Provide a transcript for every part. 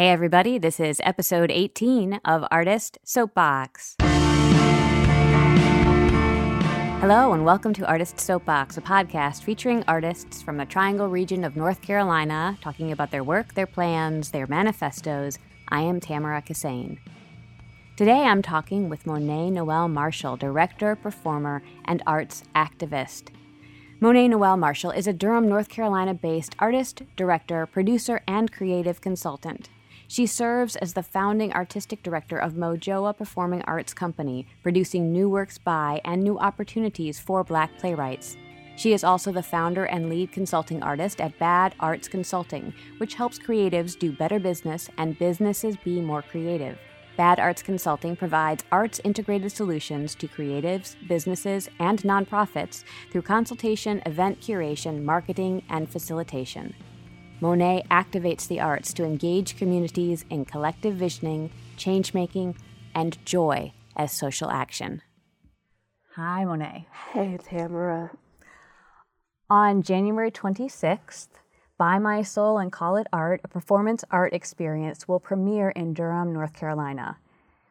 Hey, everybody, this is episode 18 of Artist Soapbox. Hello, and welcome to Artist Soapbox, a podcast featuring artists from the Triangle region of North Carolina talking about their work, their plans, their manifestos. I am Tamara Kissane. Today I'm talking with Monet Noelle Marshall, director, performer, and arts activist. Monet Noelle Marshall is a Durham, North Carolina based artist, director, producer, and creative consultant. She serves as the founding artistic director of Mojoaa Performing Arts Company, producing new works by and new opportunities for black playwrights. She is also the founder and lead consulting artist at Bad Arts Consulting, which helps creatives do better business and businesses be more creative. Bad Arts Consulting provides arts integrated solutions to creatives, businesses, and nonprofits through consultation, event curation, marketing, and facilitation. Monet activates the arts to engage communities in collective visioning, change making, and joy as social action. Hi, Monet. Hey, Tamara. On January 26th, Buy My Soul and Call It Art, a performance art experience, will premiere in Durham, North Carolina.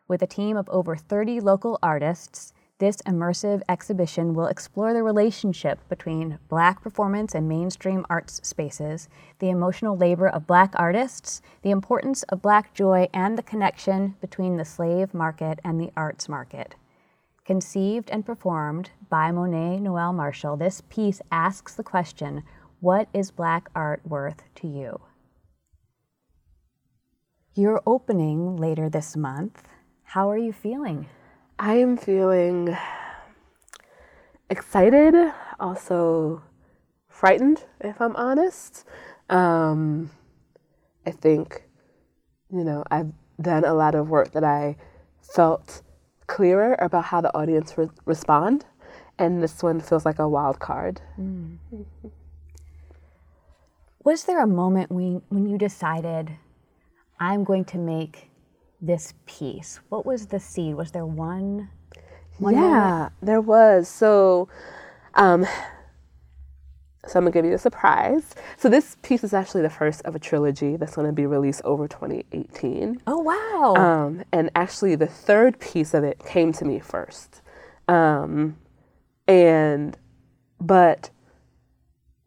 With a team of over 30 local artists, this immersive exhibition will explore the relationship between Black performance and mainstream arts spaces, the emotional labor of Black artists, the importance of Black joy, and the connection between the slave market and the arts market. Conceived and performed by Monet Noelle Marshall, this piece asks the question What is Black art worth to you? You're opening later this month. How are you feeling? I am feeling excited, also frightened, if I'm honest. Um, I think, you know, I've done a lot of work that I felt clearer about how the audience re- respond, and this one feels like a wild card. Mm. Was there a moment when, when you decided, I'm going to make this piece? What was the seed? Was there one? one yeah, moment? there was. So, um, so I'm gonna give you a surprise. So this piece is actually the first of a trilogy that's gonna be released over 2018. Oh wow! Um, and actually, the third piece of it came to me first, um, and but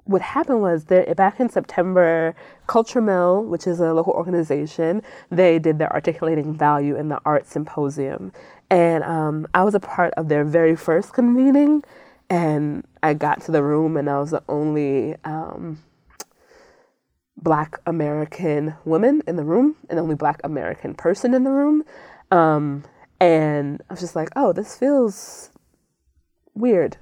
what happened was that back in September, Culture Mill, which is a local organization, they did their articulating value in the art symposium, and um, I was a part of their very first convening. And I got to the room, and I was the only um, Black American woman in the room, and the only Black American person in the room. Um, and I was just like, oh, this feels weird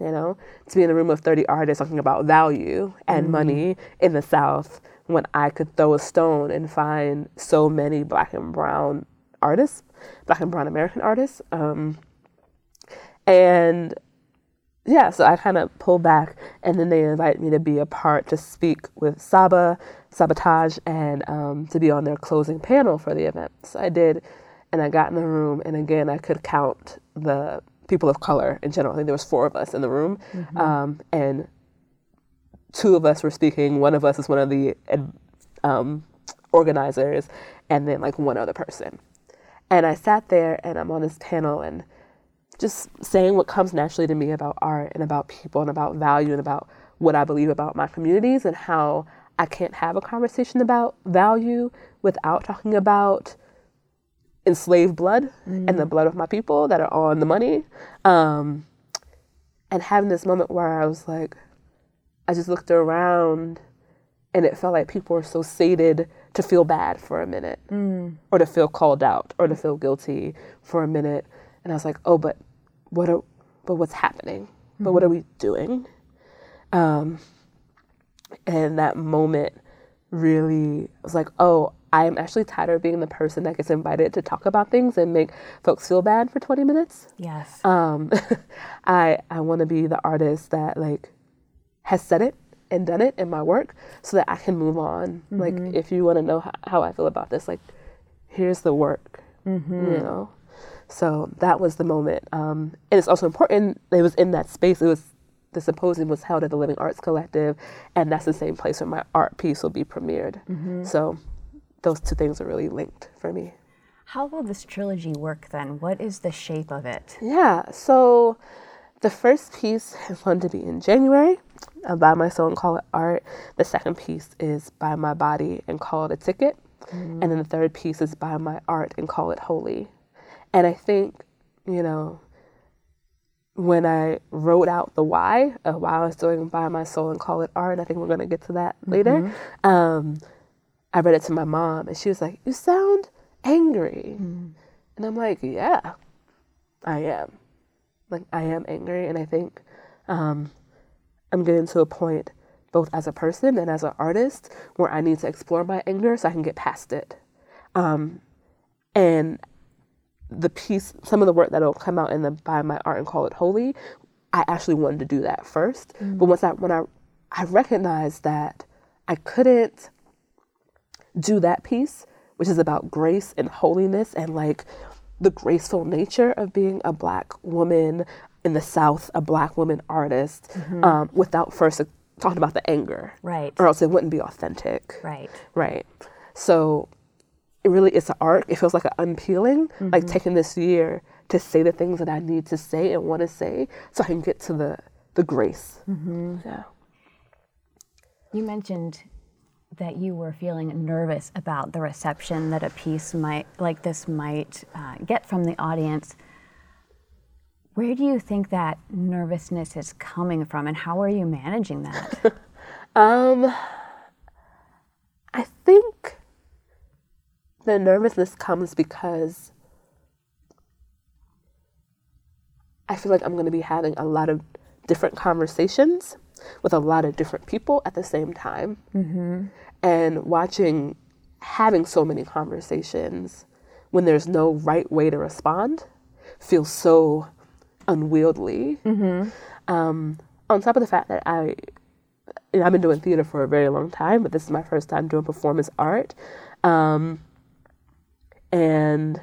you know, to be in a room of 30 artists talking about value and mm money in the South when I could throw a stone and find so many black and brown artists, black and brown American artists. Um, and yeah, so I kind of pulled back, and then they invited me to be a part to speak with Saba, Sabotage, and um, to be on their closing panel for the event. So I did, and I got in the room, and again, I could count the people of color in general. I think there was four of us in the room, mm-hmm. um, and two of us were speaking. One of us is one of the um, organizers, and then like one other person. And I sat there, and I'm on this panel, and just saying what comes naturally to me about art and about people and about value and about what I believe about my communities and how I can't have a conversation about value without talking about enslaved blood mm. and the mm. blood of my people that are on the money. Um, and having this moment where I was like, I just looked around and it felt like people were so sated to feel bad for a minute mm. or to feel called out or to feel guilty for a minute. And I was like, oh, but what are, but what's happening? Mm-hmm. But what are mm-hmm. we doing? Um, and that moment really I was like, oh, I'm actually tired of being the person that gets invited to talk about things and make folks feel bad for 20 minutes. Yes. Um, I I want to be the artist that like has said it and done it in my work so that I can move on. Mm-hmm. Like if you want to know how, how, I feel about this, like here's the work. Mm-hmm. You know. So that was the moment. Um, and it's also important. It was in that space. It was the symposium was held at the Living Arts Collective, and that's the same place where my art piece will be premiered. Mm-hmm. So those two things are really linked for me. How will this trilogy work then? What is the shape of it? Yeah, so the first piece is going to be in January. I buy my soul and call it art. The second piece is buy my body and call it a ticket. Mm-hmm. And then the third piece is buy my art and call it holy. And I think, you know, when I wrote out the why of why I was doing buy my soul and call it art, I think we're going to get to that later. Mm-hmm. Um, I read it to my mom and she was like, You sound angry. Mm. And I'm like, Yeah, I am. Like, I am angry. And I think um, I'm getting to a point, both as a person and as an artist, where I need to explore my anger so I can get past it. Um, and the piece, some of the work that'll come out in the Buy My Art and Call It Holy, I actually wanted to do that 1st mm. But once I, when I, I recognized that I couldn't do that piece, which is about grace and holiness and like the graceful nature of being a black woman in the South, a black woman artist, mm-hmm. um, without first talking about the anger. Right. Or else it wouldn't be authentic. Right. Right. So it really is an arc. It feels like an unpeeling, mm-hmm. like taking this year to say the things that I need to say and want to say so I can get to the, the grace. Mm-hmm. Yeah. You mentioned that you were feeling nervous about the reception that a piece might like this might uh, get from the audience. Where do you think that nervousness is coming from, and how are you managing that? um, I think the nervousness comes because I feel like I'm going to be having a lot of different conversations with a lot of different people at the same time. Mm-hmm. And watching, having so many conversations when there's no right way to respond feels so unwieldy. Mm-hmm. Um, on top of the fact that I, you know, I've been doing theater for a very long time, but this is my first time doing performance art. Um, and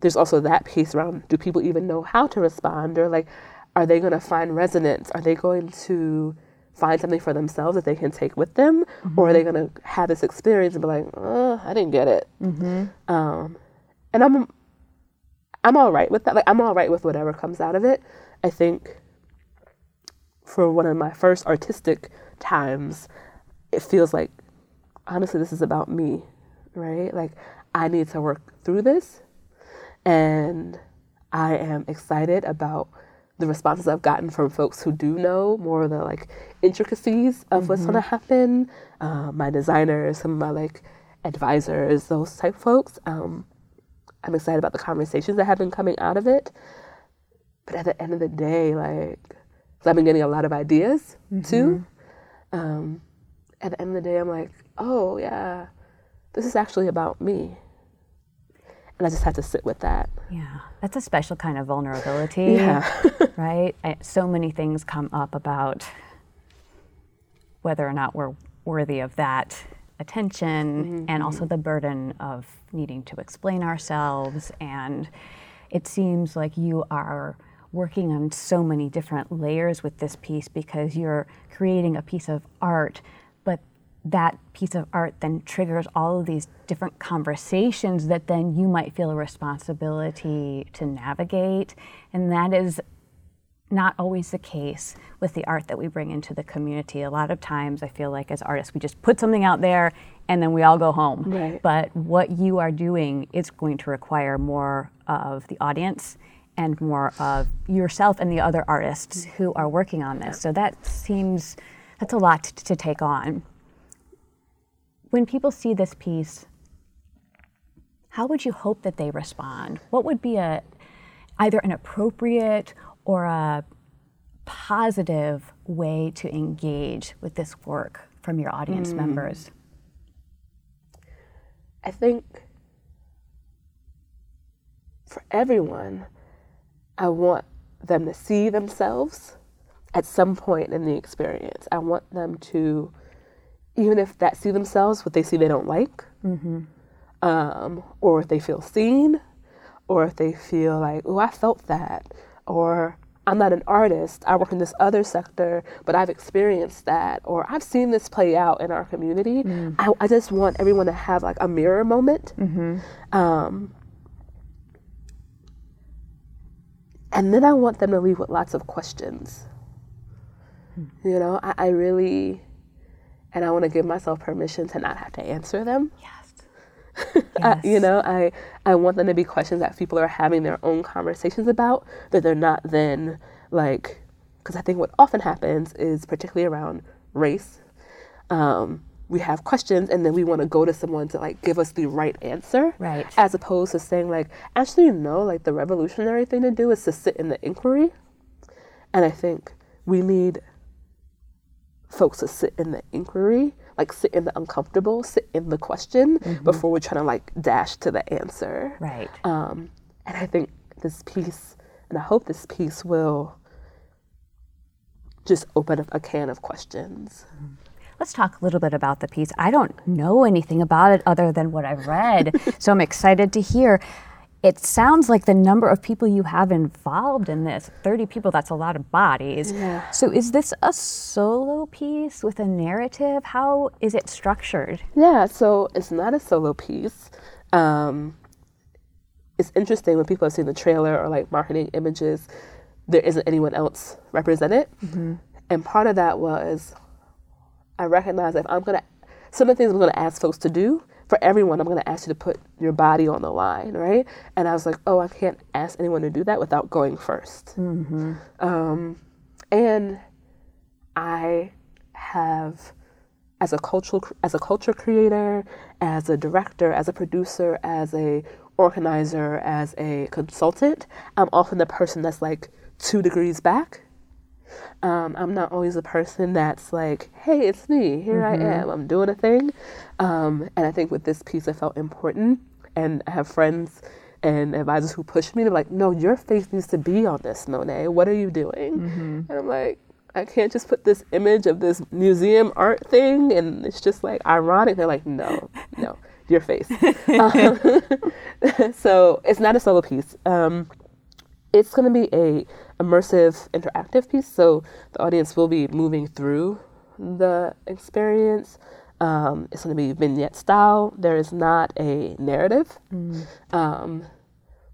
there's also that piece around do people even know how to respond or like are they going to find resonance? Are they going to find something for themselves that they can take with them? Mm-hmm. Or are they going to have this experience and be like, oh, I didn't get it? Mm-hmm. Um, and I'm, I'm all right with that. Like, I'm all right with whatever comes out of it. I think for one of my first artistic times, it feels like, honestly, this is about me, right? Like, I need to work through this. And I am excited about the responses I've gotten from folks who do know more of the like intricacies of mm-hmm. what's gonna happen. Uh, my designers, some of my like advisors, those type folks. Um, I'm excited about the conversations that have been coming out of it. But at the end of the day, like, i I've been getting a lot of ideas mm-hmm. too. Um, at the end of the day, I'm like, oh yeah, this is actually about me and I just had to sit with that. Yeah, that's a special kind of vulnerability. Yeah. right? I, so many things come up about whether or not we're worthy of that attention mm-hmm. and also the burden of needing to explain ourselves. And it seems like you are working on so many different layers with this piece because you're creating a piece of art that piece of art then triggers all of these different conversations that then you might feel a responsibility to navigate. And that is not always the case with the art that we bring into the community. A lot of times I feel like as artists, we just put something out there and then we all go home. Right. But what you are doing is going to require more of the audience and more of yourself and the other artists who are working on this. So that seems, that's a lot to, to take on when people see this piece, how would you hope that they respond? What would be a either an appropriate or a positive way to engage with this work from your audience mm. members? I think for everyone, I want them to see themselves at some point in the experience. I want them to even if that see themselves what they see they don't like, mm-hmm. um, or if they feel seen, or if they feel like, oh, I felt that, or I'm not an artist. I work in this other sector, but I've experienced that, or I've seen this play out in our community. Mm. I, I, just want everyone to have like a mirror moment. Mm-hmm. Um, and then I want them to leave with lots of questions. Mm. You know, I, I really, and I want to give myself permission to not have to answer them. Yes. yes. I, you know, I I want them to be questions that people are having their own conversations about that they're not then like because I think what often happens is particularly around race. Um, we have questions and then we want to go to someone to like give us the right answer right as opposed to saying like actually no like the revolutionary thing to do is to sit in the inquiry and i think we need folks to sit in the inquiry like sit in the uncomfortable, sit in the question mm-hmm. before we're trying to like dash to the answer. Right. Um, and I think this piece, and I hope this piece will just open up a can of questions. Let's talk a little bit about the piece. I don't know anything about it other than what I've read, so I'm excited to hear it sounds like the number of people you have involved in this 30 people that's a lot of bodies. Yeah. so is this a solo piece with a narrative? How is it structured? Yeah so it's not a solo piece. Um, it's interesting when people have seen the trailer or like marketing images there isn't anyone else represented. Mm-hmm. and part of that was i recognize if i'm going to some of the things i'm going to ask folks to do for everyone, I'm going to ask you to put your body on the line, right? And I was like, oh, I can't ask anyone to do that without going 1st mm-hmm. um, and I have, as a cultural, as a culture creator, as a director, as a producer, as a organizer, as a consultant, I'm often the person that's like two degrees back um, I'm not always a person that's like, hey, it's me. Here mm-hmm. I am. I'm doing a thing. Um, and I think with this piece, I felt important. And I have friends and advisors who push me to like, no, your face needs to be on this, Monet. What are you doing? Mm-hmm. And I'm like, I can't just put this image of this museum art thing and it's just like ironic. They're like, no, no, your face. um, so it's not a solo piece. Um, it's going to be a immersive interactive piece so the audience will be moving through the experience. Um, it's going to be vignette style. There is not a narrative. Mm. um,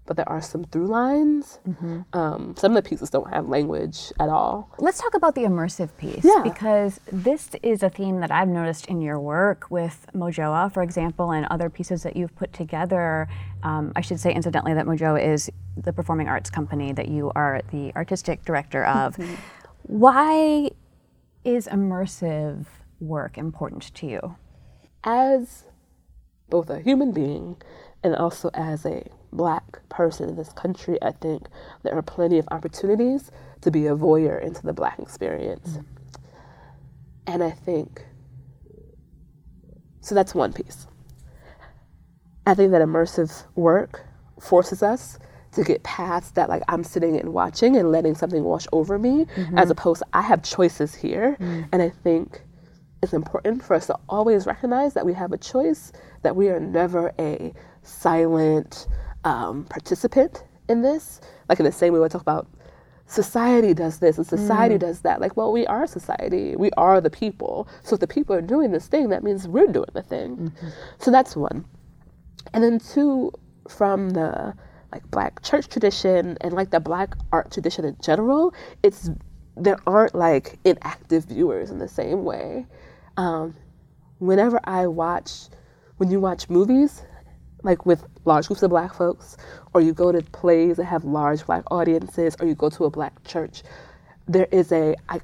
but there are some through lines. Mm-hmm. Um, some of the pieces don't have language at all. Let's talk about the immersive piece yeah. because this is a theme that I've noticed in your work with Mojoaa, for example, and other pieces that you've put together. Um, I should say, incidentally, that Mojoaa is the performing arts company that you are the artistic director of. Mm-hmm. Why is immersive work important to you? As both a human being and also as a black person in this country, I think there are plenty of opportunities to be a voyeur into the black experience. Mm-hmm. And I think, so that's one piece. I think that immersive work forces us to get past that, like I'm sitting and watching and letting something wash over me, mm-hmm. as opposed to I have choices here. Mm-hmm. And I think it's important for us to always recognize that we have a choice, that we are never a silent, um, participant in this. Like in the same way we talk about society does this and society mm. does that. Like, well, we are society. We are the people. So if the people are doing this thing, that means we're doing the thing. Mm-hmm. So that's one. And then two, from the like black church tradition and like the black art tradition in general, it's there aren't like inactive viewers in the same way. Um, whenever I watch, when you watch movies, like with large groups of black folks, or you go to plays that have large black audiences, or you go to a black church, there is a I,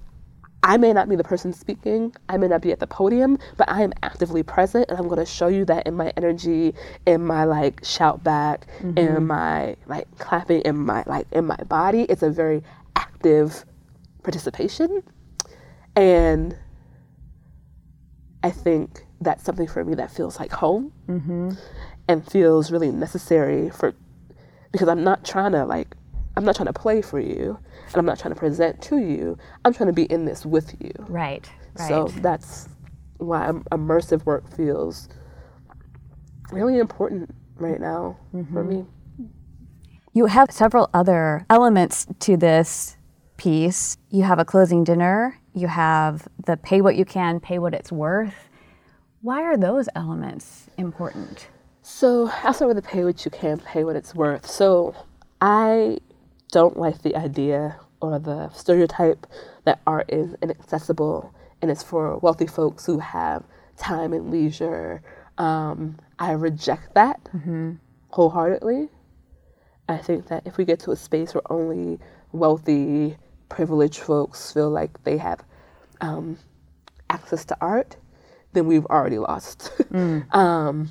I may not be the person speaking, I may not be at the podium, but I am actively present and I'm going to show you that in my energy, in my like shout back, mm-hmm. in my like clapping, in my like in my body. It's a very active participation. And I think that's something for me that feels like home. Mm-hmm and feels really necessary for because I'm not trying to like I'm not trying to play for you and I'm not trying to present to you. I'm trying to be in this with you. Right. right. So that's why immersive work feels really important right now mm-hmm. for me. You have several other elements to this piece, you have a closing dinner, you have the pay what you can, pay what it's worth. Why are those elements important? So I'll start with the pay what you can, pay what it's worth. So I don't like the idea or the stereotype that art is inaccessible and it's for wealthy folks who have time and leisure. Um, I reject that mm-hmm. wholeheartedly. I think that if we get to a space where only wealthy, privileged folks feel like they have um, access to art, then we've already lost. Mm. um,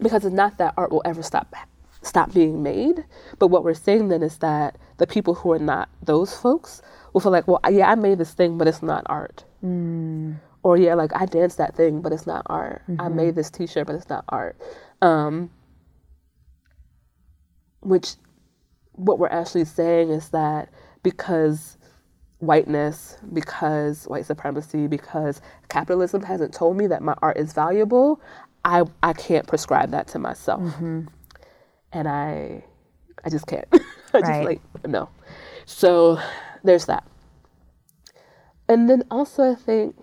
because it's not that art will ever stop stop being made, but what we're saying then is that the people who are not those folks will feel like, well, yeah, I made this thing, but it's not art. Mm. Or yeah, like I danced that thing, but it's not art. Mm-hmm. I made this T-shirt, but it's not art. Um, which, what we're actually saying is that because whiteness, because white supremacy, because capitalism hasn't told me that my art is valuable, I I can't prescribe that to myself, mm-hmm. and I I just can't. I right. just like no. So there's that. And then also, I think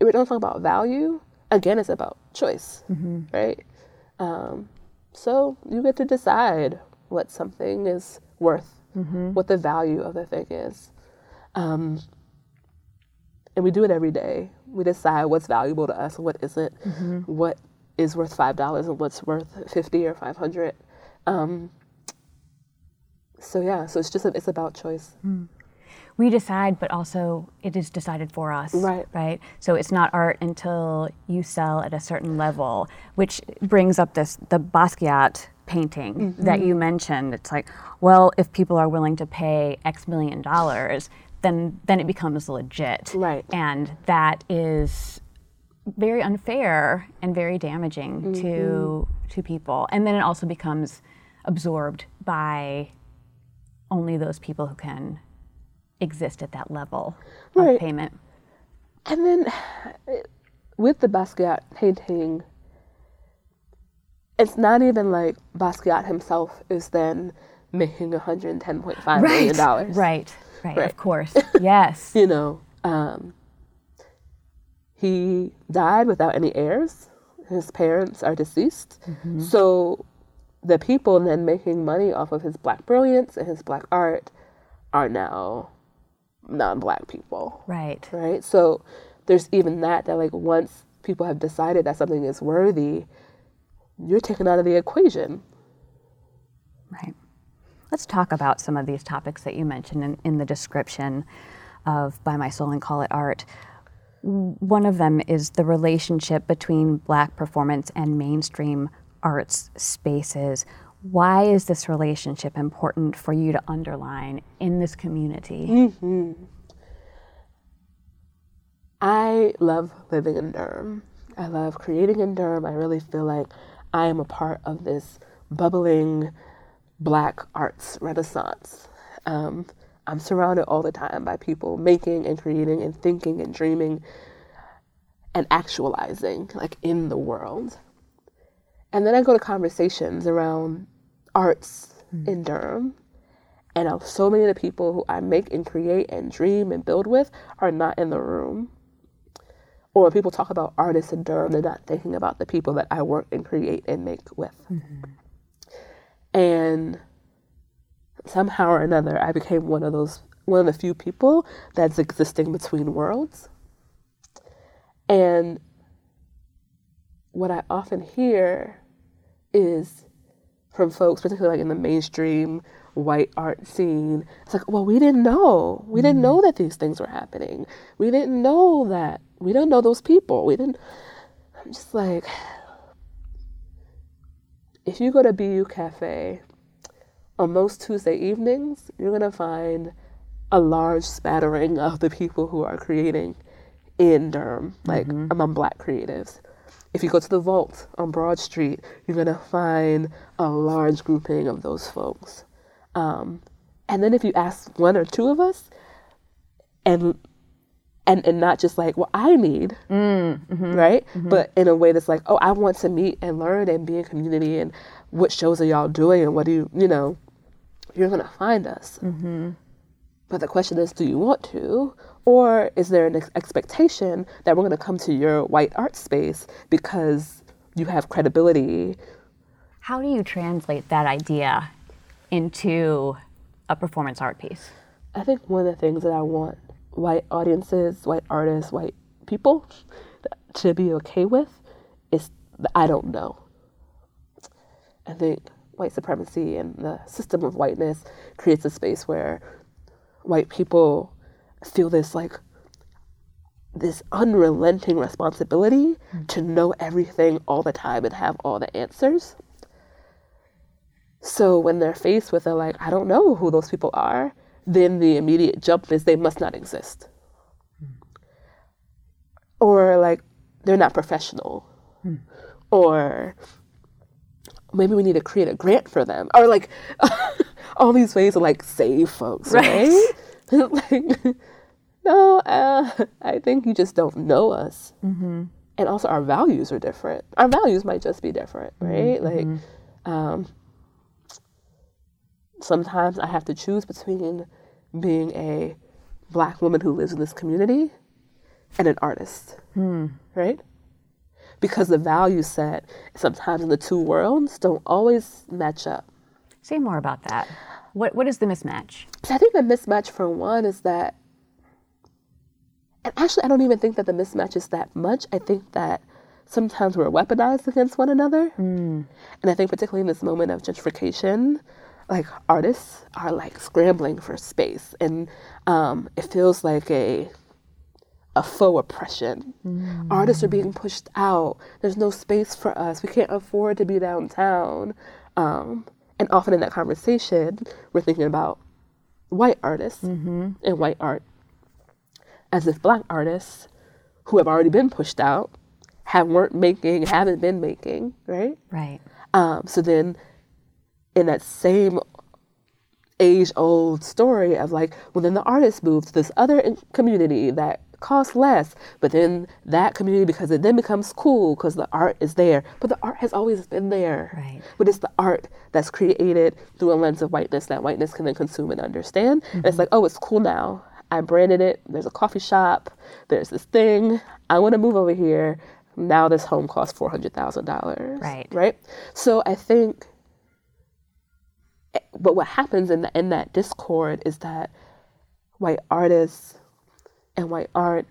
if we don't talk about value, again, it's about choice, mm-hmm. right? Um, so you get to decide what something is worth, mm-hmm. what the value of the thing is. Um, and we do it every day. We decide what's valuable to us and what isn't, mm-hmm. what is worth five dollars and what's worth fifty or five hundred. Um, so yeah, so it's just a, it's about choice. Mm we decide, but also it is decided for us. Right. Right. So it's not art until you sell at a certain level, which brings up this the Basquiat painting mm-hmm. that you mentioned. It's like, well, if people are willing to pay X million dollars, then then it becomes legit. Right. And that is very unfair and very damaging mm-hmm. to to people. And then it also becomes absorbed by only those people who can exist at that level right. of payment. And then with the Basquiat painting, it's not even like Basquiat himself is then making $110.5 right. million dollars. Right, right, right, of course. yes. you know, um, he died without any heirs. His parents are deceased. Mm-hmm. So the people then making money off of his black brilliance and his black art are now non-black people right right so there's even that that like once people have decided that something is worthy you're taken out of the equation right let's talk about some of these topics that you mentioned in, in the description of Buy my soul and call it art one of them is the relationship between black performance and mainstream arts spaces why is this relationship important for you to underline in this community? Mm-hmm. I love living in Durham. I love creating in Durham. I really feel like I am a part of this bubbling black arts renaissance. Um, I'm surrounded all the time by people making and creating and thinking and dreaming and actualizing, like in the world. And then I go to conversations around arts mm. in Durham. And so many of the people who I make and create and dream and build with are not in the room. Or when people talk about artists in Durham, they're not thinking about the people that I work and create and make with. Mm-hmm. And somehow or another, I became one of those, one of the few people that's existing between worlds. And what I often hear is from folks, particularly like in the mainstream white art scene. It's like, well, we didn't know. We mm didn't know that these things were happening. We didn't know that. We didn't know those people. We didn't. I'm just like, if you go to Beyu Caffe on most Tuesday evenings, you're going to find a large spattering of the people who are creating in Durham, like mm-hmm. among black creatives. If you go to the vault on Broad Street, you're going to find a large grouping of those folks. Um, and then if you ask one or two of us, and and and not just like, what I need, mm, hmm right? Mm-hmm. But in a way that's like, oh, I want to meet and learn and be in community, and what shows are y'all doing, and what do you, you know, you're gonna find us. Mm-hmm. But the question is, do you want to? Or is there an ex- expectation that we're to come to your white art space because you have credibility? How do you translate that idea into a performance art piece? I think one of the things that I want white audiences, white artists, white people to be okay with is I don't know. I think white supremacy and the system of whiteness creates a space where white people feel this like this unrelenting responsibility mm. to know everything all the time and have all the answers. So when they're faced with a like, I don't know who those people are, then the immediate jump is they must not exist. Mm. Or like they're not professional. Mm. Or maybe we need to create a grant for them. Or like all these ways to like save folks, right? right? like, no, uh, I think you just don't know us. Mm-hmm. And also, our values are different. Our values might just be different, right? Mm-hmm. Like, um, sometimes I have to choose between being a black woman who lives in this community and an artist, mm. right? Because the value set sometimes in the two worlds don't always match up. Say more about that. What what is the mismatch? I think the mismatch for one is that and actually I don't even think that the mismatch is that much. I think that sometimes we're weaponized against one another. Mm. And I think particularly in this moment of gentrification, like artists are like scrambling for space and um, it feels like a a faux oppression. Mm. Artists are being pushed out. There's no space for us. We can't afford to be downtown. Um, and often in that conversation, we're thinking about white artists mm-hmm. and white art as if black artists who have already been pushed out have weren't making, haven't been making, right? Right. Um, so then, in that same age-old story of like, well, then the artist moved to this other community that costs less. But then that community, because it then becomes cool because the art is there. But the art has always been there. Right. But it's the art that's created through a lens of whiteness that whiteness can then consume and understand. Mm-hmm. And it's like, oh, it's cool now. I branded it. There's a coffee shop. There's this thing. I want to move over here. Now this home costs four hundred thousand dollars. Right. Right. So I think. But what happens in the, in that discord is that white artists and white art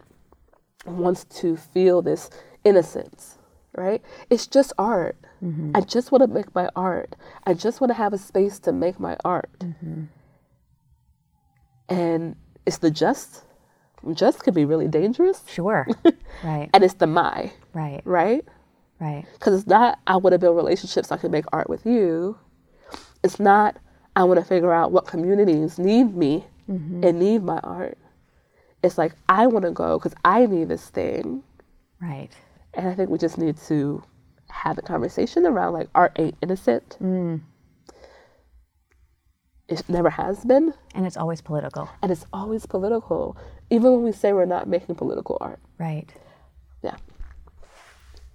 wants to feel this innocence, right? It's just art. Mm-hmm. I just want to make my art. I just want to have a space to make my art. Mm-hmm. And it's the just. Just can be really dangerous. Sure. right. and it's the my. Right. Right? Right. Because it's not, I want to build relationships so I can make art with you. It's not, I want to figure out what communities need me mm-hmm. and need my art it's like I want to go because I need this thing. Right. And I think we just need to have a conversation around like art ain't innocent. Mm. It never has been. And it's always political. And it's always political, even when we say we're not making political art. Right. Yeah.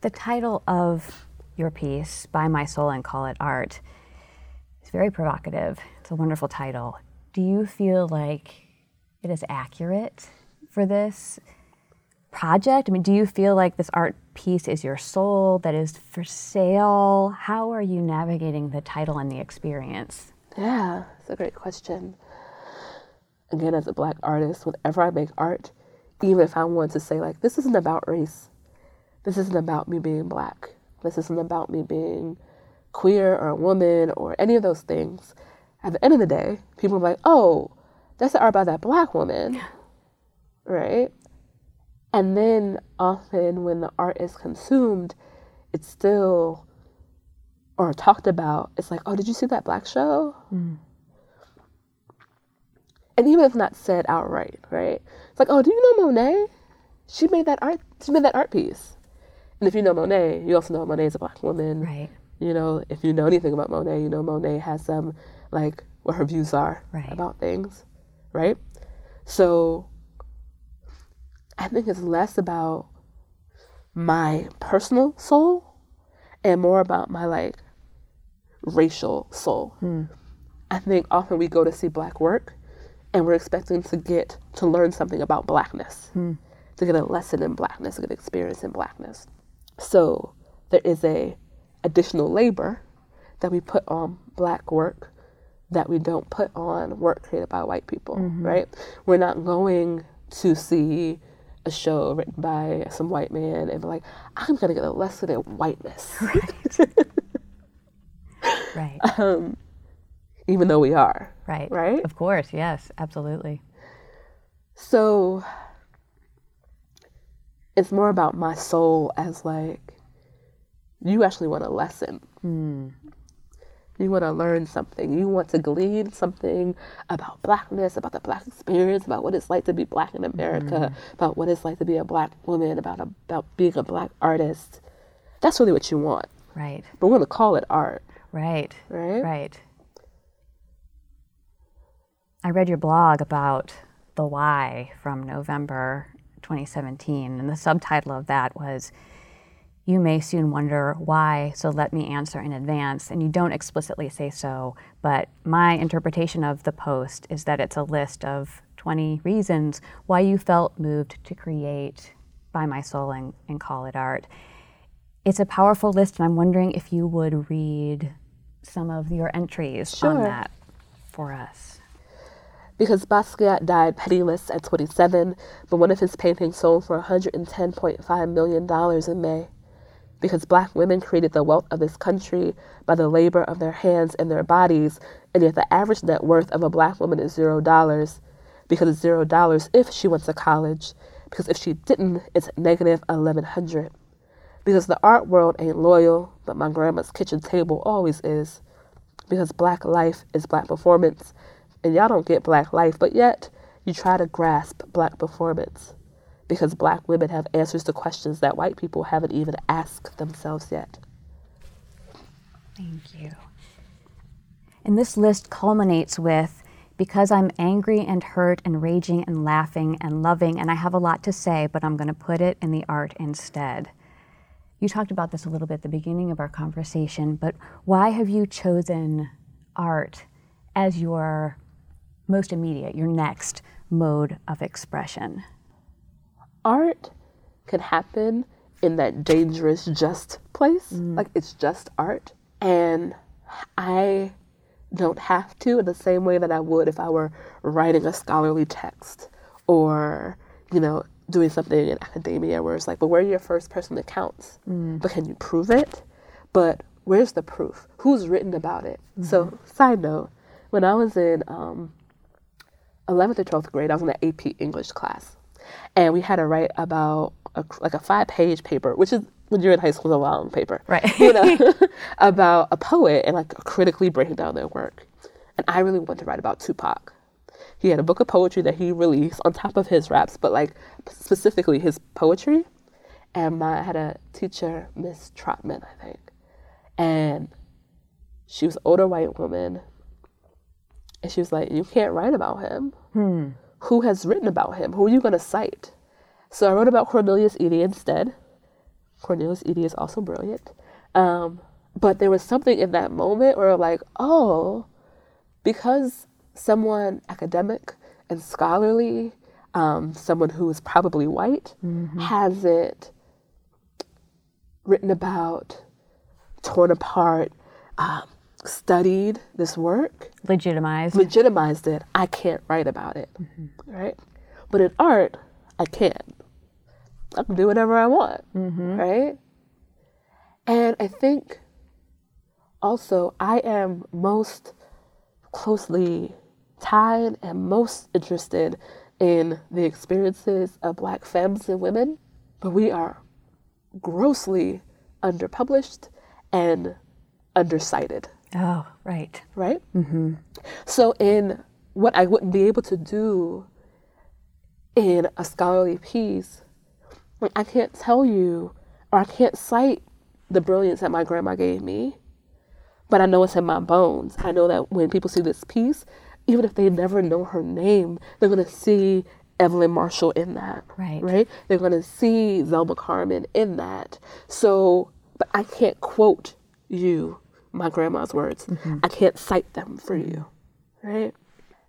The title of your piece, Buy My Soul and Call It Art, is very provocative. It's a wonderful title. Do you feel like it is accurate for this project? I mean, do you feel like this art piece is your soul that is for sale? How are you navigating the title and the experience? Yeah, it's a great question. Again, as a black artist, whenever I make art, even if I want to say, like, this isn't about race, this isn't about me being black, this isn't about me being queer or a woman or any of those things, at the end of the day, people are like, oh, that's the art by that black woman, right? And then often when the art is consumed, it's still or talked about. It's like, oh, did you see that black show? Mm. And even if not said outright, right? It's like, oh, do you know Monet? She made that art. She made that art piece. And if you know Monet, you also know Monet is a black woman. Right. You know, if you know anything about Monet, you know Monet has some like what her views are right. about things right? So I think it's less about my personal soul and more about my like racial soul. Hmm. I think often we go to see black work and we're expecting to get to learn something about blackness, to get a lesson in blackness, to get experience in blackness. So there is a additional labor that we put on black work that we don't put on work created by white people, mm-hmm. right? We're not going to see a show written by some white man and be like, I'm gonna get a lesson in whiteness. Right. Right? Um, even though we are. Right. Right? Of course. Yes. Absolutely. So it's more about my soul as like you actually want a lesson. Hmm. You want to learn something. You want to glean something about blackness, about the black experience, about what it's like to be black in America, hmm. about what it's like to be a black woman, about about being a black artist. That's really what you want. Right. But we're gonna call it art, Right. right? Right. I read your blog about the why from November 2017, and the subtitle of that was You may soon wonder why, so let me answer in advance. And you don't explicitly say so, but my interpretation of the post is that it's a list of 20 reasons why you felt moved to create Buy My Soul and, and call it art. It's a powerful list, and I'm wondering if you would read some of your entries on that for us. Because Basquiat died penniless at 27, but one of his paintings sold for $110.5 million in May. Because black women created the wealth of this country by the labor of their hands and their bodies, and yet the average net worth of a black woman is zero dollars. Because it's zero dollars if she went to college. Because if she didn't, it's negative 1100 Because the art world ain't loyal, but my grandma's kitchen table always is because black life is black performance and y'all don't get black life but yet you try to grasp black performance because black women have answers to questions that white people haven't even asked themselves yet Thank you. And this list culminates with because I'm angry and hurt and raging and laughing and loving, and I have a lot to say, but I'm going to put it in the art instead. You talked about this a little bit at the beginning of our conversation, but why have you chosen art as your most immediate, your next mode of expression? Art can happen in that dangerous just place. Mm. Like it's just art. And i don't have to in the same way that i would if i were writing a scholarly text or you know doing something in academia where it's like but where are your first person accounts? Mm. But can you prove it? But where's the proof? Who's written about it? Mm-hmm. So side note when i was in um, 11th or 12th grade, I was in the AP English class. And we had to write about a, like a five page paper, which is when you're in high school, is a long paper. Right. You know, about a poet and like critically breaking down their work. And I really wanted to write about Tupac. He had a book of poetry that he released on top of his raps, but like specifically his poetry. And my, I had a teacher, Miss Trotman, I think. And she was an older white woman and she was like, You can't write about him. Hmm. Who has written about him? Who are you going to cite? So I wrote about Cornelius Eady instead. Cornelius Eady is also brilliant. Um, but there was something in that moment where, I'm like, oh, because someone academic and scholarly, um, someone who is probably white, hasn't written about, torn apart, um, studied this work, Legitimized. legitimized it, I can't write about it, mm-hmm. right? But in art, I can. I can do whatever I want, mm-hmm. right? And I think also I am most closely tied and most interested in the experiences of black femmes and women, but we are grossly underpublished and undercited oh, right. right? Mm-hmm. So, in what I wouldn't be able to do in a scholarly piece, like I can't tell you or I can't cite the brilliance that my grandma gave me, but I know it's in my bones. I know that when people see this piece, even if they never know her name, they're gonna see Evelyn Marshall in that. Right. Right? They're gonna see Zelma Carmen in that. So, but I can't quote you my grandma's words. Mm-hmm. I can't cite them for mm-hmm. you. Right?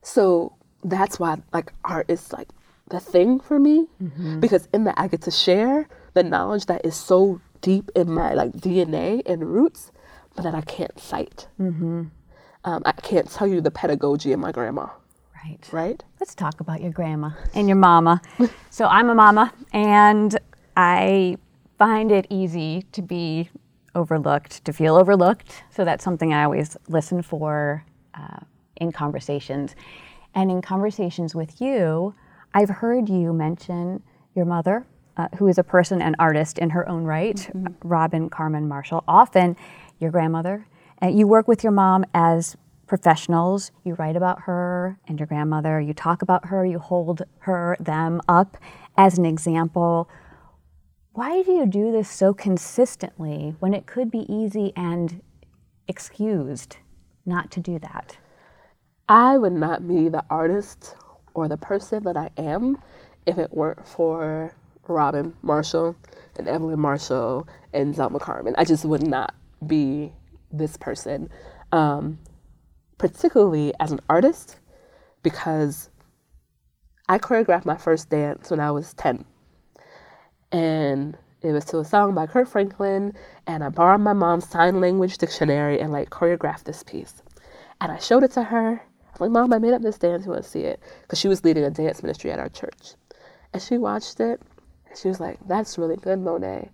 So that's why like art is like the thing for me mm-hmm. because in that I get to share the knowledge that is so deep in my like DNA and roots, but that I can't cite. Um, I can't tell you the pedagogy of my grandma, Right. right? Let's talk about your grandma and your mama. so I'm a mama, and I find it easy to be overlooked, to feel overlooked. So that's something I always listen for uh, in conversations. And in conversations with you, I've heard you mention your mother, uh, who is a person and artist in her own right, Robin Carmen Marshall. Often your grandmother. And you work with your mom as professionals. You write about her and your grandmother. You talk about her. You hold her, them up as an example. Why do you do this so consistently when it could be easy and excused not to do that? I would not be the artist or the person that I am if it weren't for Robin Marshall and Evelyn Marshall and Zelma Carmen. I just would not be this person, um, particularly as an artist, because I choreographed my first dance when I was 10. And it was to a song by Kirk Franklin, and I borrowed my mom's sign language dictionary and like choreographed this piece. And I showed it to her. I'm like, Mom, I made up this dance. You want to see it? Because she was leading a dance ministry at our church. And she watched it. And she was like, That's really good, Monet.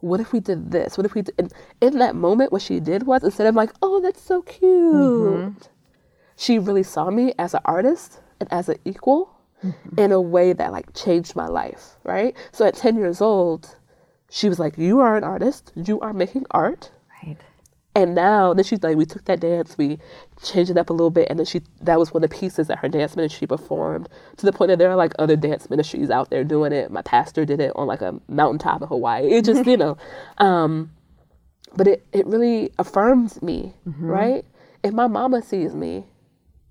What if we did this? What if we did? And in that moment, what she did was instead of like, Oh, that's so cute, mm-hmm. she really saw me as an artist and as an equal in a way that like changed my life, right? So at 10 years old, she was like, You are an artist. You are making art. Right. And now, then she's like, we took that dance, we changed it up a little bit, and then she that was one of the pieces that her dance ministry performed to the point that there are like other dance ministries out there doing it. My pastor did it on like a mountaintop in Hawaii. It just, you know, um, but it it really affirms me, right? If my mama sees me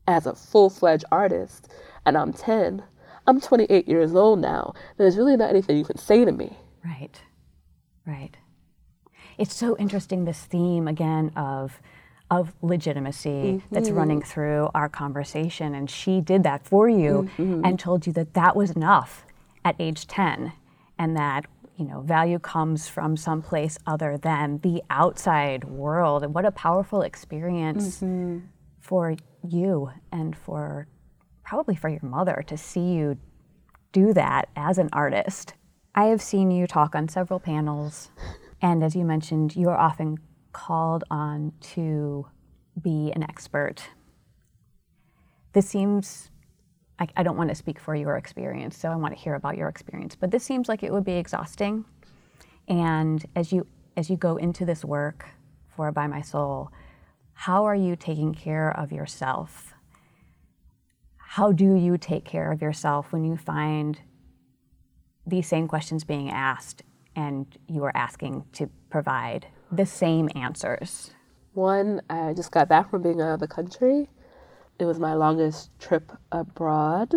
as a full fledged artist, and I'm ten, I'm 28 years old now. There's really not anything you can say to me. Right. Right. It's so interesting this theme again of of legitimacy that's mm-hmm. running through our conversation and she did that for you mm-hmm. and told you that that was enough at age 10 and that you know value comes from someplace other than the outside world and what a powerful experience mm-hmm. for you and for probably for your mother to see you do that as an artist. I have seen you talk on several panels, and as you mentioned, you are often called on to be an expert. This seems, I, I don't want to speak for your experience, so I want to hear about your experience, but this seems like it would be exhausting. And as you as you go into this work for Buy My Soul, how are you taking care of yourself? How do you take care of yourself when you find these same questions being asked and you are asking to provide the same answers? One, I just got back from being out of the country. It was my longest trip abroad.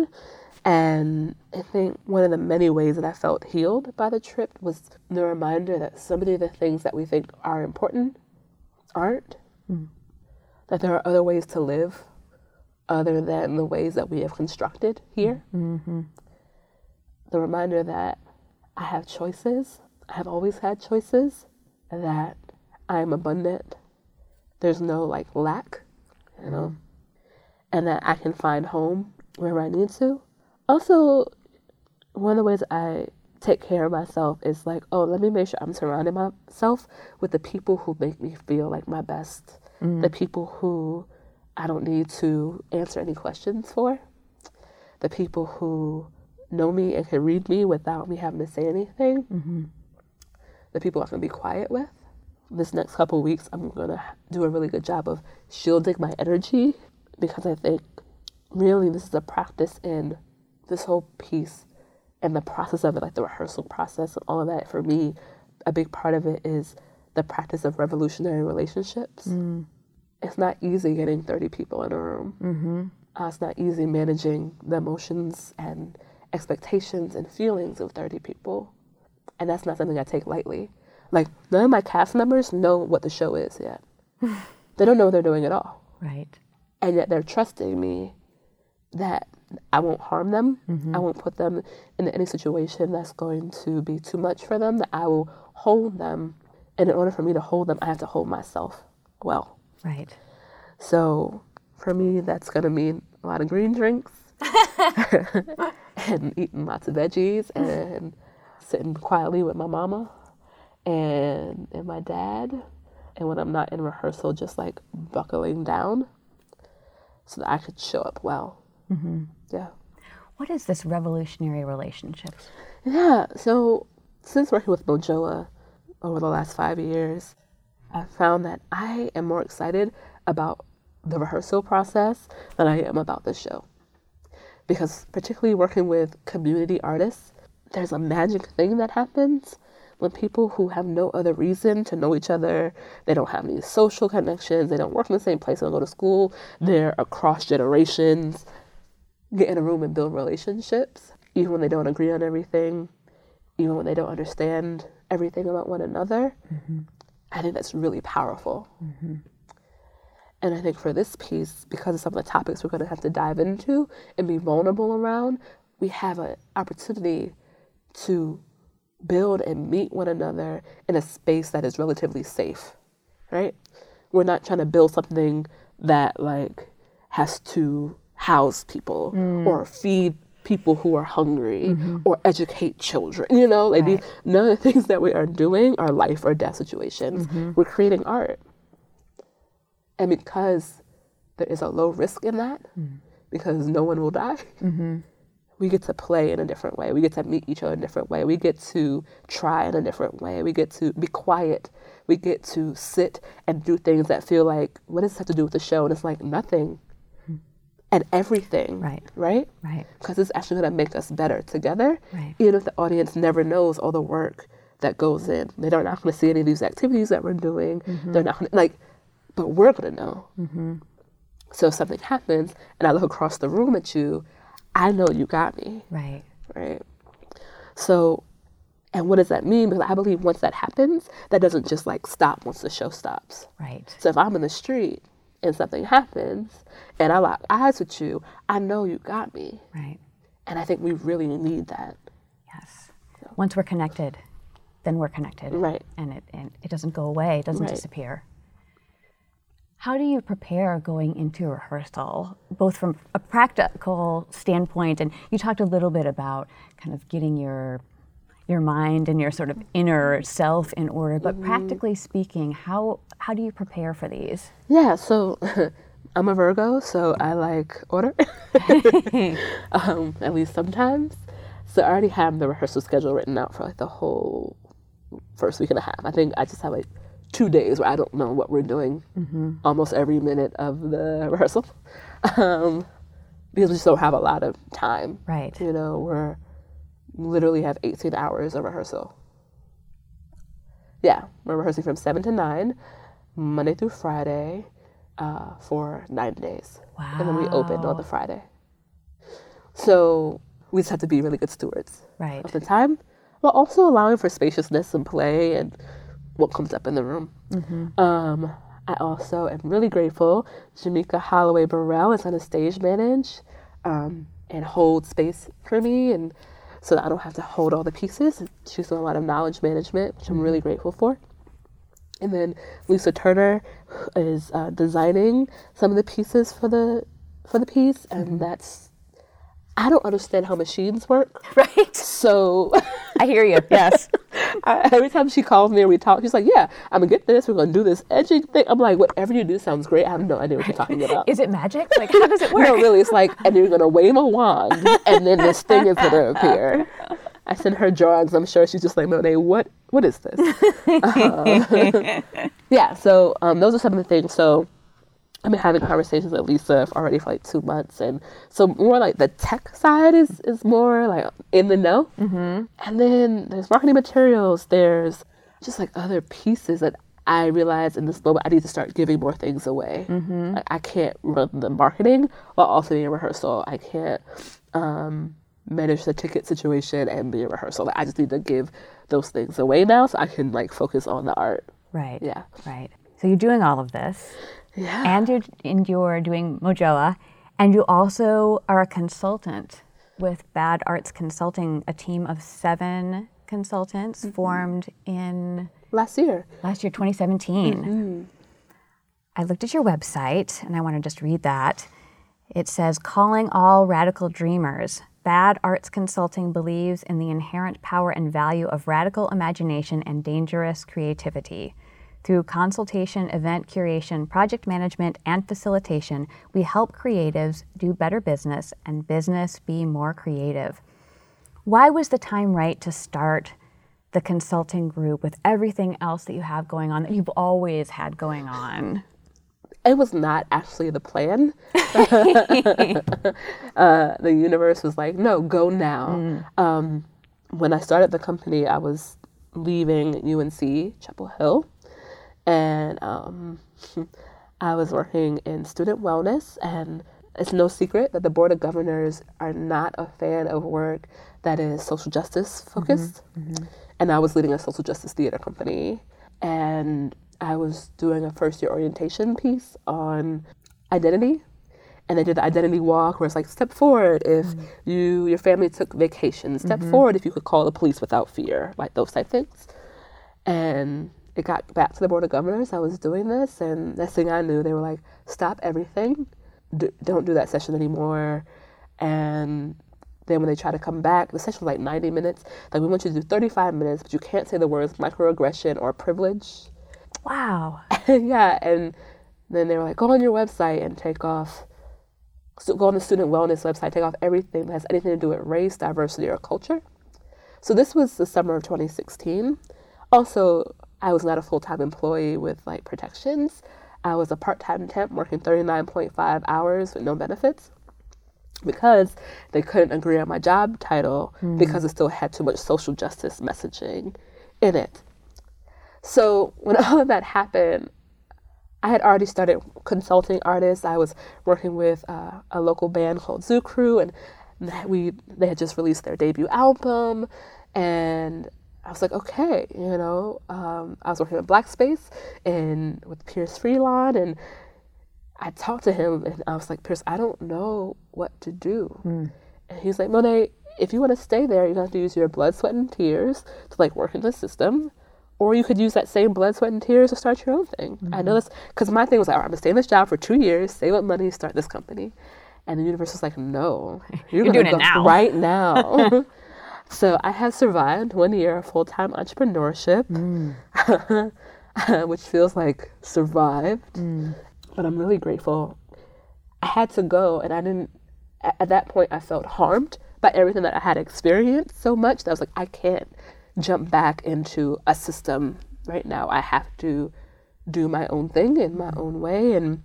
And I think one of the many ways that I felt healed by the trip was the reminder that so many of the things that we think are important aren't. Mm. That there are other ways to live other than the ways that we have constructed here. Mm-hmm. The reminder that I have choices, I have always had choices, that I am abundant. There's no like lack, you know, mm-hmm. and that I can find home wherever I need to. Also, one of the ways I take care of myself is like, oh, let me make sure I'm surrounding myself with the people who make me feel like my best, mm-hmm. the people who I don't need to answer any questions for, the people who know me and can read me without me having to say anything, mm-hmm. the people I can be quiet with. This next couple weeks, I'm gonna do a really good job of shielding my energy because I think really this is a practice in this whole piece and the process of it, like the rehearsal process and all of that. For me, a big part of it is the practice of revolutionary relationships. Mm. It's not easy getting 30 people in a room. Uh, it's not easy managing the emotions and expectations and feelings of 30 people. And that's not something I take lightly. Like, none of my cast members know what the show is yet. they don't know what they're doing at all. Right. And yet they're trusting me that I won't harm them. I won't put them in any situation that's going to be too much for them. That I will hold them, and in order for me to hold them, I have to hold myself well. Right. So for me, that's gonna mean a lot of green drinks and eating lots of veggies and sitting quietly with my mama and and my dad. And when I'm not in rehearsal, just like buckling down so that I could show up well. Mm-hmm. Yeah. What is this revolutionary relationship? Yeah. So since working with Mojoaa over the last five years, I found that I am more excited about the rehearsal process than I am about the show. Because particularly working with community artists, there's a magic thing that happens when people who have no other reason to know each other, they don't have any social connections, they don't work in the same place, they don't go to school, they're across generations, get in a room and build relationships, even when they don't agree on everything, even when they don't understand everything about one another. Mm-hmm. I think that's really powerful. Mm-hmm. And I think for this piece, because of some of the topics we're going to have to dive into and be vulnerable around, we have an opportunity to build and meet one another in a space that is relatively safe, right? We're not trying to build something that like has to house people mm. or feed people who are hungry mm-hmm. or educate children. You know, like these, none of the things that we are doing are life or death situations. Mm-hmm. We're creating art. And because there is a low risk in that, mm. because no one will die, mm-hmm. we get to play in a different way. We get to meet each other in a different way. We get to try in a different way. We get to be quiet. We get to sit and do things that feel like, what does this have to do with the show? And it's like nothing and everything. Right. Right? Right. Because it's actually going to make us better together, Right. even if the audience never knows all the work that goes in. They're not going to see any of these activities that we're doing. Mm-hmm. They're not gonna, like, but we're going to know. Mm-hmm. So if something happens and I look across the room at you, I know you got me, Right. right? So, and what does that mean? Because I believe once that happens, that doesn't just like stop once the show stops. Right. So if I'm in the street and something happens and I lock eyes with you, I know you got me. Right. And I think we really need that. Yes. Once we're connected, then we're connected. Right. And it and it doesn't go away, it doesn't Right. disappear. How do you prepare going into rehearsal, both from a practical standpoint, and you talked a little bit about kind of getting your your mind and your sort of inner self in order, but Mm-hmm. practically speaking, how how do you prepare for these? Yeah, so I'm a Virgo, so I like order, um, at least sometimes. So I already have the rehearsal schedule written out for like the whole first week and a half. I think I just have like two days where I don't know what we're doing almost every minute of the rehearsal um, because we just don't have a lot of time. Right. You know, we're literally have 18 hours of rehearsal. Yeah, we're rehearsing from 7 to 9, Monday through Friday, uh, for nine days. And then we open on the Friday. So we just have to be really good stewards Right. of the time, while also allowing for spaciousness and play and what comes up in the room. Um, I also am really grateful. Jamaica Holloway Burrell is on a stage manage um, and hold space for me, and so that I don't have to hold all the pieces. She's doing a lot of knowledge management, which I'm really grateful for. And then Lisa Turner is uh, designing some of the pieces for the for the piece, and that's I don't understand how machines work, Right. so. I hear you. Yes. I, every time she calls me and we talk, she's like, "Yeah, I'm gonna get this. We're gonna do this edging thing." I'm like, "Whatever you do sounds great. I have no idea what you're talking about." Is it magic? Like how does it work? no, really, it's like, and you're gonna wave a wand, and then this thing is gonna appear. I send her drawings. I'm sure she's just like, "Monet, what? What is this?" Um, yeah. So um, those are some of the things. So I've been having conversations with Lisa already for like two months, and so more like the tech side is is more like in the know. Mm-hmm. And then there's marketing materials. There's just like other pieces that I realize in this moment I need to start giving more things away. Like, I can't run the marketing while also being in rehearsal. I can't um, manage the ticket situation and be in rehearsal. Like, I just need to give those things away now so I can like focus on the art. Right. Yeah. Right. So you're doing all of this. Yeah. and you're and you're doing Mojoaa, And you also are a consultant with Bad Arts Consulting, a team of seven consultants mm-hmm. formed in last year. Last year, 2017. Mm-hmm. I looked at your website and I want to just read that. It says, Calling all radical dreamers. Bad Arts Consulting believes in the inherent power and value of radical imagination and dangerous creativity. Through consultation, event curation, project management, and facilitation, we help creatives do better business and business be more creative. Why was the time right to start the consulting group with everything else that you have going on that you've always had going on? it was not actually the plan. uh, the universe was like, no, go now. Mm. Um, when I started the company, I was leaving UNC Chapel Hill, and um, I was working in student wellness. And it's no secret that the Board of Governors are not a fan of work that is social justice focused. Mm-hmm. Mm-hmm. And I was leading a social justice theater company. And I was doing a first year orientation piece on identity. And they did the identity walk where it's like step forward if mm-hmm. you your family took vacation, step mm-hmm. forward if you could call the police without fear, like those type things. And it got back to the board of governors. I was doing this, and next thing I knew, they were like, "Stop everything, do, not do that session anymore." And then when they try to come back, the session was like 90 minutes. Like we want you to do 35 minutes, but you can't say the words microaggression or privilege. Wow. yeah, and then they were like, go on your website and take off, so go on the student wellness website, take off everything that has anything to do with race, diversity, or culture. So this was the summer of 2016. Also, I was not a full time employee with like protections. I was a part time temp working 39.5 hours with no benefits because they couldn't agree on my job title mm. because it still had too much social justice messaging in it. So when all of that happened, I had already started consulting artists. I was working with uh, a local band called Zoo Crew, and we they had just released their debut album, and was like, okay, you know, um, I was working at Black Space and with Pierce Freelon, and I talked to him, and I was like, Pierce, I don't know what to do, mm. and he's like, Monet, if you want to stay there, you have to use your blood, sweat, and tears to like work in the system or you could use that same blood, sweat, and tears to start your own thing. Mm-hmm. I know this because my thing was like, I'm gonna stay in this job for two years, save up money, start this company. And the universe was like, no, you're, you're doing it now. right now. so I have survived one year of full time entrepreneurship, mm. which feels like survived. Mm. But I'm really grateful. I had to go, and I didn't. At that point, I felt harmed by everything that I had experienced so much that I was like, I can't jump back into a system right now. I have to do my own thing in my own way. And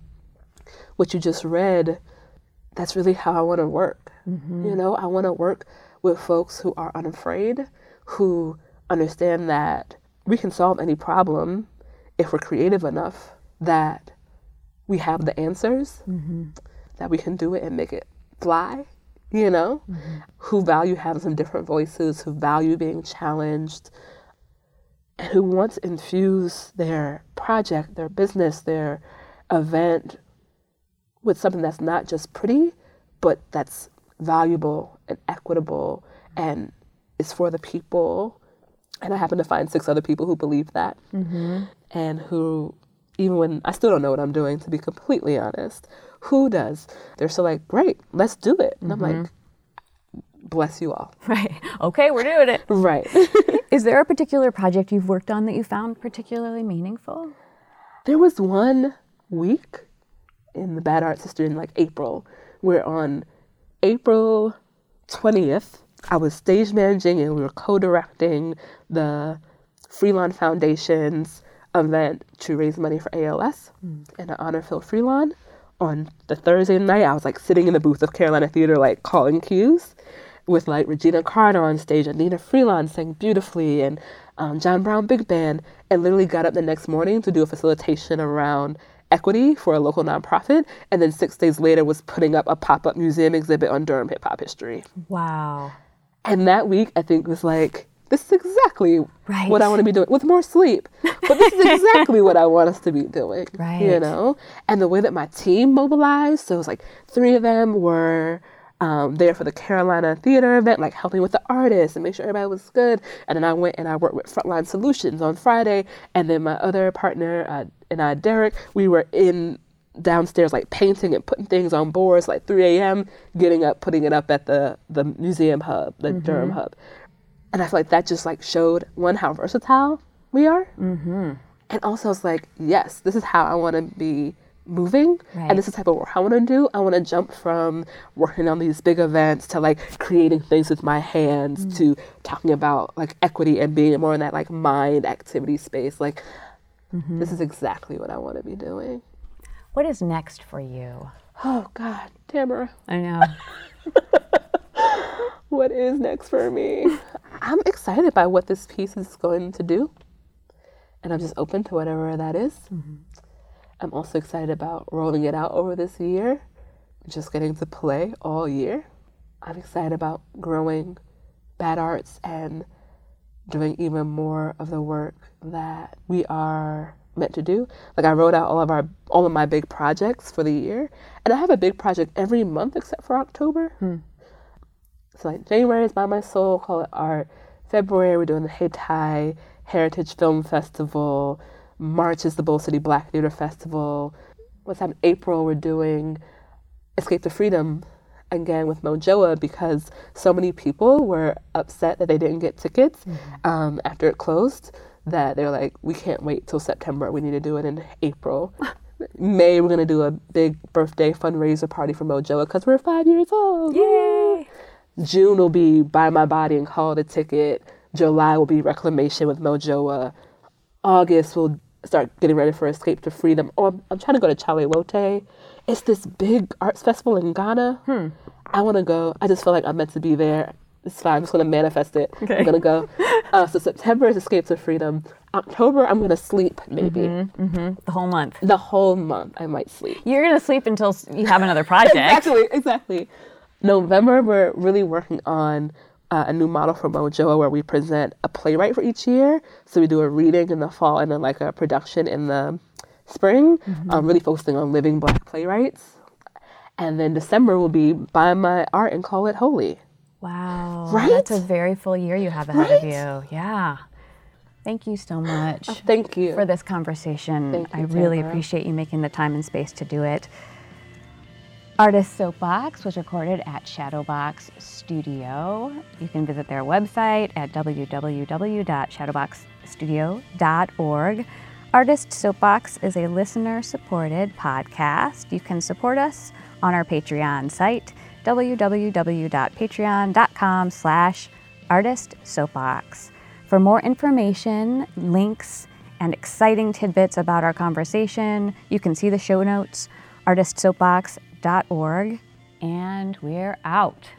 what you just read, that's really how I want to work. Mm-hmm. You know, I want to work with folks who are unafraid, who understand that we can solve any problem if we're creative enough, that we have the answers, mm-hmm. that we can do it and make it fly you know, mm-hmm. who value having some different voices, who value being challenged, and who want to infuse their project, their business, their event with something that's not just pretty, but that's valuable and equitable and is for the people. And I happen to find six other people who believe that mm-hmm. and who, even when I still don't know what I'm doing, to be completely honest, who does? They're still like, great, let's do it. And mm-hmm. I'm like, bless you all. Right. Okay, we're doing it. right. Is there a particular project you've worked on that you found particularly meaningful? There was one week in the Bad Arts History in like April, where on April 20th, I was stage managing and we were co directing the Freelon Foundation's event to raise money for ALS mm. and to honor Phil Freelon on the Thursday night, I was like sitting in the booth of Carolina Theater, like calling cues with like Regina Carter on stage and Nnenna Freelon sang beautifully and um, John Brown Big Band, and literally got up the next morning to do a facilitation around equity for a local nonprofit, and then six days later was putting up a pop up museum exhibit on Durham hip hop history. Wow. And that week, I think was like this is exactly Right. what I want to be doing with more sleep. But this is exactly what I want us to be doing. You know? And the way that my team mobilized, so it was like three of them were um, there for the Carolina Theater event, like helping with the artists and make sure everybody was good. And then I went and I worked with Frontline Solutions on Friday. And then my other partner uh, and I, Derek, we were in downstairs like painting and putting things on boards like 3 a.m getting up putting it up at the the museum hub the durham hub and i feel like that just like showed one how versatile we are mm-hmm. and also it's like yes this is how i want to be moving Right. and this is the type of work i want to do i want to jump from working on these big events to like creating things with my hands mm. to talking about like equity and being more in that like mind activity space like mm-hmm. this is exactly what i want to be doing What is next for you? Oh God, Tamara, I know. what is next for me? I'm excited by what this piece is going to do, and I'm just open to whatever that is. Mm-hmm. I'm also excited about rolling it out over this year, just getting to play all year. I'm excited about growing bad arts and doing even more of the work that we are meant to do. Like I wrote out all of our all of my big projects for the year, and I have a big project every month except for October. Hmm. So like January is buy my soul, call it art. February we're doing the Hayti Heritage Film Festival. March is the Bull City Black Theater Festival. What's that? April we're doing Escape to Freedom again with Mojoaa because so many people were upset that they didn't get tickets um, after it closed that they're like, we can't wait till September. We need to do it in April. May we're gonna do a big birthday fundraiser party for Mojoaa because we're five years old. Yay! June will be Buy My Body and Call It a Ticket. July will be Reclamation with Mojoaa. August we'll start getting ready for Escape to Freedom. Oh, I'm, I'm trying to go to Chale Wote. It's this big arts festival in Ghana. Hmm. I want to go. I just feel like I'm meant to be there. It's fine. I'm just going to manifest it. Okay. I'm going to go. Uh, so September is Escape to Freedom. October, I'm going to sleep maybe. Mm-hmm, mm-hmm. The whole month. The whole month, I might sleep. You're gonna sleep until you have another project. Exactly, exactly. November, we're really working on uh, a new model for Mojoaa where we present a playwright for each year. So we do a reading in the fall and then like a production in the spring, um, really focusing on living black playwrights. And then December will be buy my art and call it holy. Wow. Right? That's a very full year you have ahead of you. Yeah. Thank you so much Thank you. for this conversation. You, I really Tamara. appreciate you making the time and space to do it. Artist Soapbox was recorded at Shadowbox Studio. You can visit their website at www.shadowboxstudio.org. Artist Soapbox is a listener-supported podcast. You can support us on our Patreon site, www.patreon.com slash artistsoapbox. For more information, links, and exciting tidbits about our conversation, you can see the show notes, artistsoapbox.org, and we're out.